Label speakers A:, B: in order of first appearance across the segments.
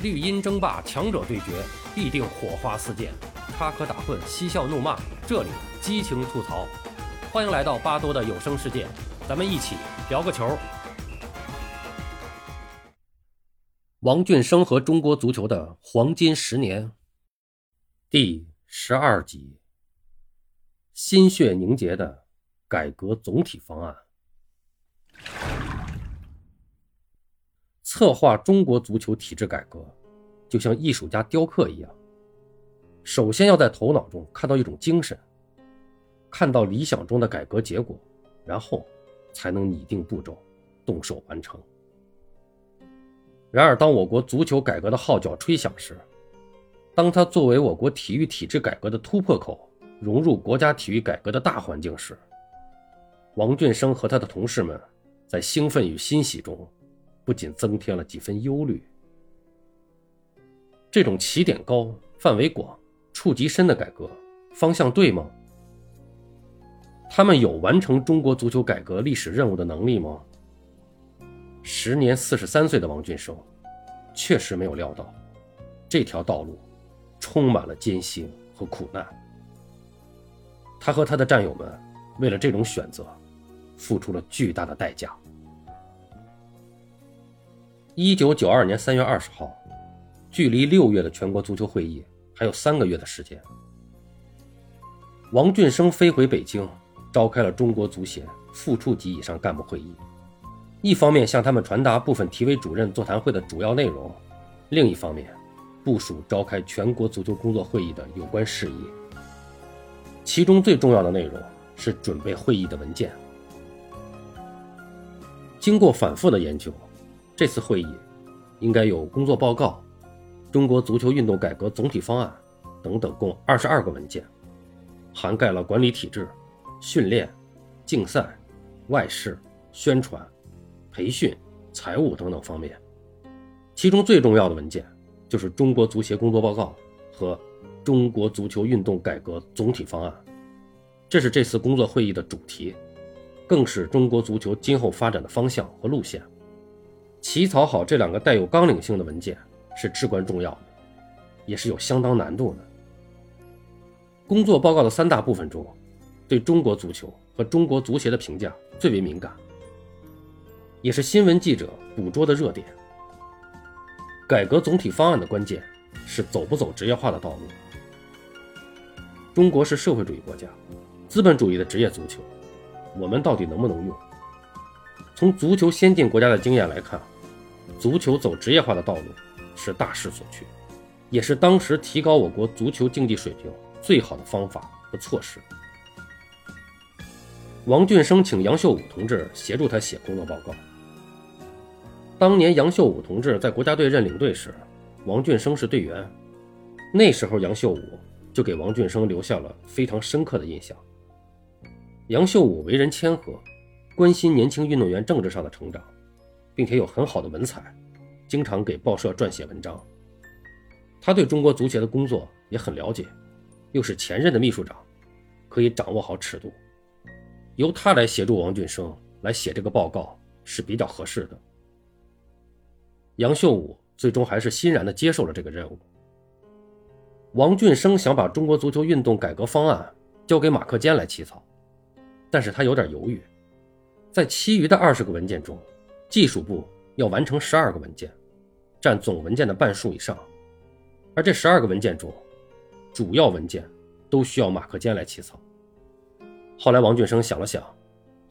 A: 绿茵争霸，强者对决，必定火花四溅，插科打诨，嬉笑怒骂，这里激情吐槽。欢迎来到巴多的有声世界，咱们一起聊个球。王俊生和中国足球的黄金十年，第十二集：心血凝结的改革总体方案。策划中国足球体制改革，就像艺术家雕刻一样，首先要在头脑中看到一种精神，看到理想中的改革结果，然后才能拟定步骤，动手完成。然而，当我国足球改革的号角吹响时，当它作为我国体育体制改革的突破口，融入国家体育改革的大环境时，王俊生和他的同事们在兴奋与欣喜中，不仅增添了几分忧虑。这种起点高、范围广、触及深的改革方向对吗？他们有完成中国足球改革历史任务的能力吗？时年四十三岁的王俊生，确实没有料到，这条道路充满了艰辛和苦难。他和他的战友们为了这种选择，付出了巨大的代价。一九九二年三月二十号，距离六月的全国足球会议还有三个月的时间，王俊生飞回北京，召开了中国足协副处级以上干部会议。一方面向他们传达部分体委主任座谈会的主要内容，另一方面部署召开全国足球工作会议的有关事宜。其中最重要的内容是准备会议的文件。经过反复的研究，这次会议应该有工作报告、中国足球运动改革总体方案等等，共二十二个文件，涵盖了管理体制、训练、竞赛、外事、宣传。培训、财务等等方面，其中最重要的文件就是中国足协工作报告和中国足球运动改革总体方案，这是这次工作会议的主题，更是中国足球今后发展的方向和路线。起草好这两个带有纲领性的文件是至关重要的，也是有相当难度的。工作报告的三大部分中，对中国足球和中国足协的评价最为敏感。也是新闻记者捕捉的热点。改革总体方案的关键是走不走职业化的道路。中国是社会主义国家，资本主义的职业足球，我们到底能不能用？从足球先进国家的经验来看，足球走职业化的道路是大势所趋，也是当时提高我国足球竞技水平最好的方法和措施。王俊生请杨秀武同志协助他写工作报告。当年杨秀武同志在国家队任领队时，王俊生是队员。那时候杨秀武就给王俊生留下了非常深刻的印象。杨秀武为人谦和，关心年轻运动员政治上的成长，并且有很好的文采，经常给报社撰写文章。他对中国足协的工作也很了解，又是前任的秘书长，可以掌握好尺度。由他来协助王俊生来写这个报告是比较合适的。杨秀武最终还是欣然地接受了这个任务。王俊生想把中国足球运动改革方案交给马克坚来起草，但是他有点犹豫。在其余的二十个文件中，技术部要完成十二个文件，占总文件的半数以上，而这十二个文件中，主要文件都需要马克坚来起草。后来王俊生想了想，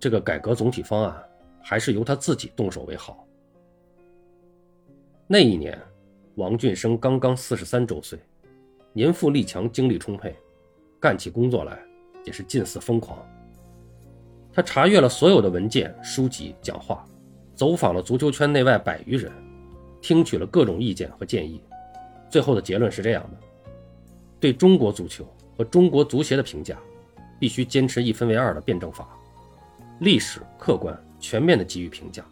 A: 这个改革总体方案还是由他自己动手为好。那一年，王俊生刚刚四十三周岁，年富力强，精力充沛，干起工作来也是近似疯狂。他查阅了所有的文件、书籍、讲话，走访了足球圈内外百余人，听取了各种意见和建议，最后的结论是这样的：对中国足球和中国足协的评价，必须坚持一分为二的辩证法，历史、客观、全面的给予评价。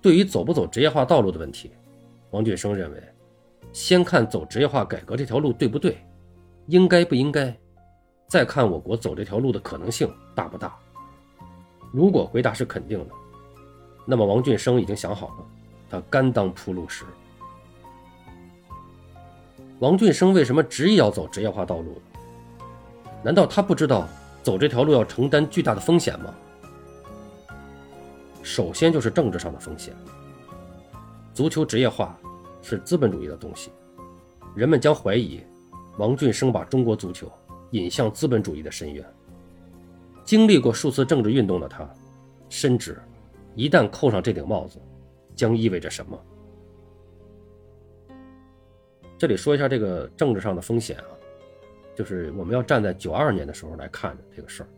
A: 对于走不走职业化道路的问题。王俊生认为，先看走职业化改革这条路对不对，应该不应该，再看我国走这条路的可能性大不大。如果回答是肯定的，那么王俊生已经想好了，他甘当铺路石。王俊生为什么执意要走职业化道路？难道他不知道走这条路要承担巨大的风险吗？首先就是政治上的风险。足球职业化是资本主义的东西，人们将怀疑王俊生把中国足球引向资本主义的深渊。经历过数次政治运动的他，深知一旦扣上这顶帽子，将意味着什么。这里说一下这个政治上的风险啊，就是我们要站在九二年的时候来看这个事儿。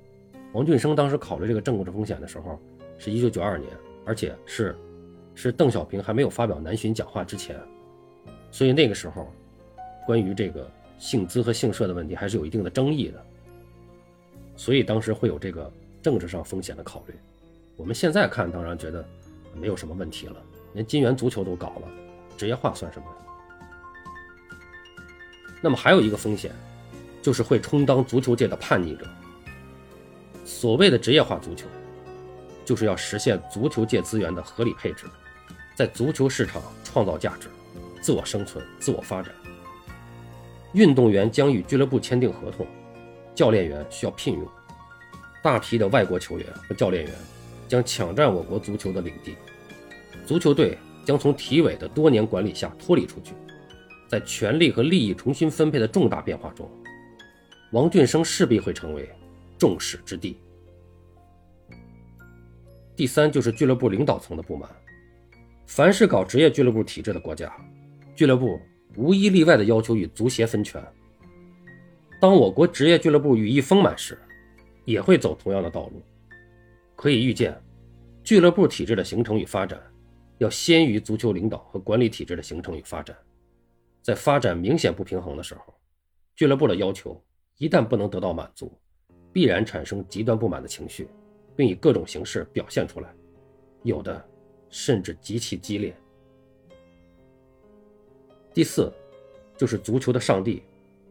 A: 王俊生当时考虑这个政治风险的时候，是一九九二年，而且是是邓小平还没有发表南巡讲话之前，所以那个时候，关于这个姓资和姓社的问题还是有一定的争议的，所以当时会有这个政治上风险的考虑。我们现在看当然觉得没有什么问题了，连金元足球都搞了，职业化算什么？那么还有一个风险，就是会充当足球界的叛逆者。所谓的职业化足球，就是要实现足球界资源的合理配置，在足球市场创造价值，自我生存、自我发展。运动员将与俱乐部签订合同，教练员需要聘用，大批的外国球员和教练员将抢占我国足球的领地，足球队将从体委的多年管理下脱离出去。在权力和利益重新分配的重大变化中，王俊生势必会成为众矢之的。第三就是俱乐部领导层的不满。凡是搞职业俱乐部体制的国家，俱乐部无一例外的要求与足协分权。当我国职业俱乐部羽翼丰满时，也会走同样的道路。可以预见，俱乐部体制的形成与发展，要先于足球领导和管理体制的形成与发展。在发展明显不平衡的时候，俱乐部的要求一旦不能得到满足，必然产生极端不满的情绪，并以各种形式表现出来，有的甚至极其激烈。第四，就是足球的上帝，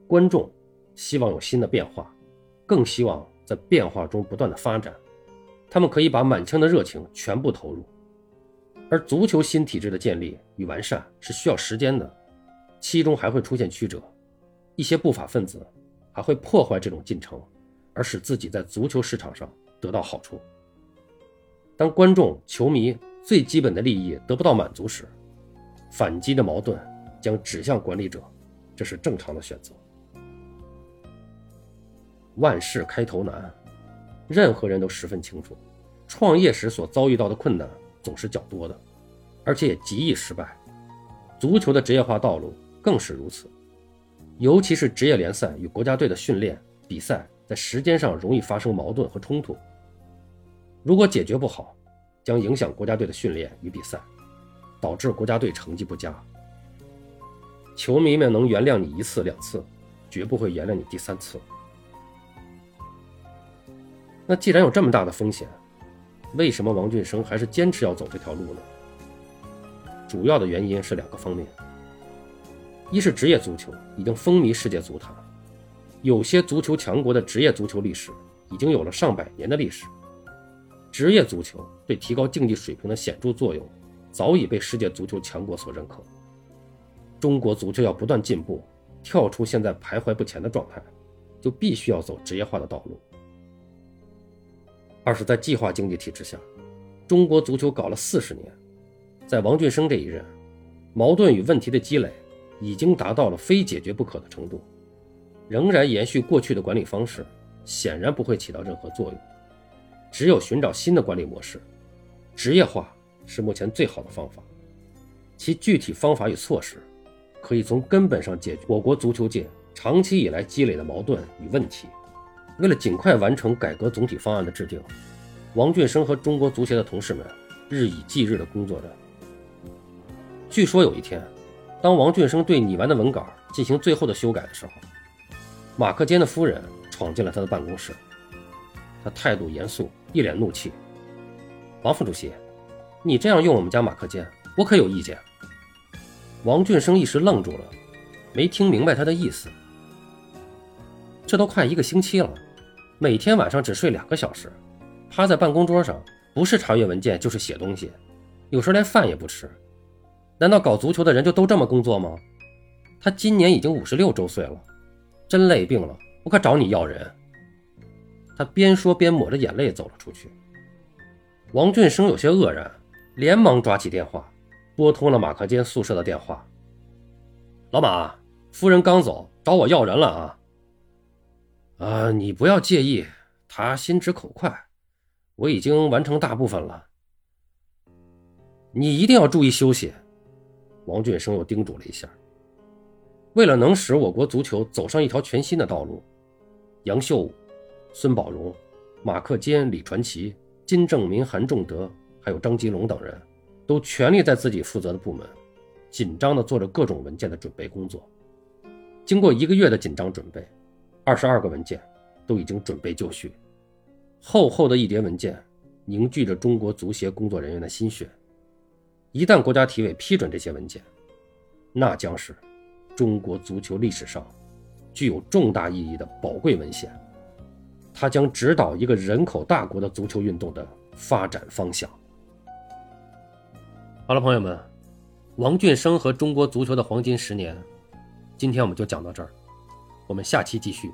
A: 观众希望有新的变化，更希望在变化中不断的发展，他们可以把满腔的热情全部投入，而足球新体制的建立与完善是需要时间的。其中还会出现曲折，一些不法分子还会破坏这种进程，而使自己在足球市场上得到好处。当观众、球迷最基本的利益得不到满足时，反击的矛盾将指向管理者，这是正常的选择。万事开头难，任何人都十分清楚，创业时所遭遇到的困难总是较多的，而且也极易失败。足球的职业化道路。更是如此，尤其是职业联赛与国家队的训练比赛，在时间上容易发生矛盾和冲突。如果解决不好，将影响国家队的训练与比赛，导致国家队成绩不佳。球迷们能原谅你一次两次，绝不会原谅你第三次。那既然有这么大的风险，为什么王俊生还是坚持要走这条路呢？主要的原因是两个方面。一是职业足球已经风靡世界足坛，有些足球强国的职业足球历史已经有了上百年的历史。职业足球对提高竞技水平的显著作用，早已被世界足球强国所认可。中国足球要不断进步，跳出现在徘徊不前的状态，就必须要走职业化的道路。二是，在计划经济体制下，中国足球搞了四十年，在王俊生这一任，矛盾与问题的积累。已经达到了非解决不可的程度，仍然延续过去的管理方式，显然不会起到任何作用。只有寻找新的管理模式，职业化是目前最好的方法。其具体方法与措施，可以从根本上解决我国足球界长期以来积累的矛盾与问题。为了尽快完成改革总体方案的制定，王俊生和中国足协的同事们日以继日地工作着。据说有一天。当王俊生对拟完的文稿进行最后的修改的时候，马克坚的夫人闯进了他的办公室。他态度严肃，一脸怒气：“王副主席，你这样用我们家马克坚，我可有意见。”王俊生一时愣住了，没听明白他的意思。这都快一个星期了，每天晚上只睡两个小时，趴在办公桌上，不是查阅文件就是写东西，有时连饭也不吃。难道搞足球的人就都这么工作吗？他今年已经五十六周岁了，真累病了，我可找你要人。他边说边抹着眼泪走了出去。王俊生有些愕然，连忙抓起电话，拨通了马克坚宿舍的电话。老马，夫人刚走，找我要人了啊！啊，你不要介意，他心直口快，我已经完成大部分了。你一定要注意休息。王俊生又叮嘱了一下。为了能使我国足球走上一条全新的道路，杨秀武。孙宝荣、马克坚、李传奇、金正民、韩仲德，还有张吉龙等人，都全力在自己负责的部门，紧张地做着各种文件的准备工作。经过一个月的紧张准备，二十二个文件都已经准备就绪。厚厚的一叠文件，凝聚着中国足协工作人员的心血。一旦国家体委批准这些文件，那将是中国足球历史上具有重大意义的宝贵文献。它将指导一个人口大国的足球运动的发展方向。好了，朋友们，王俊生和中国足球的黄金十年，今天我们就讲到这儿，我们下期继续。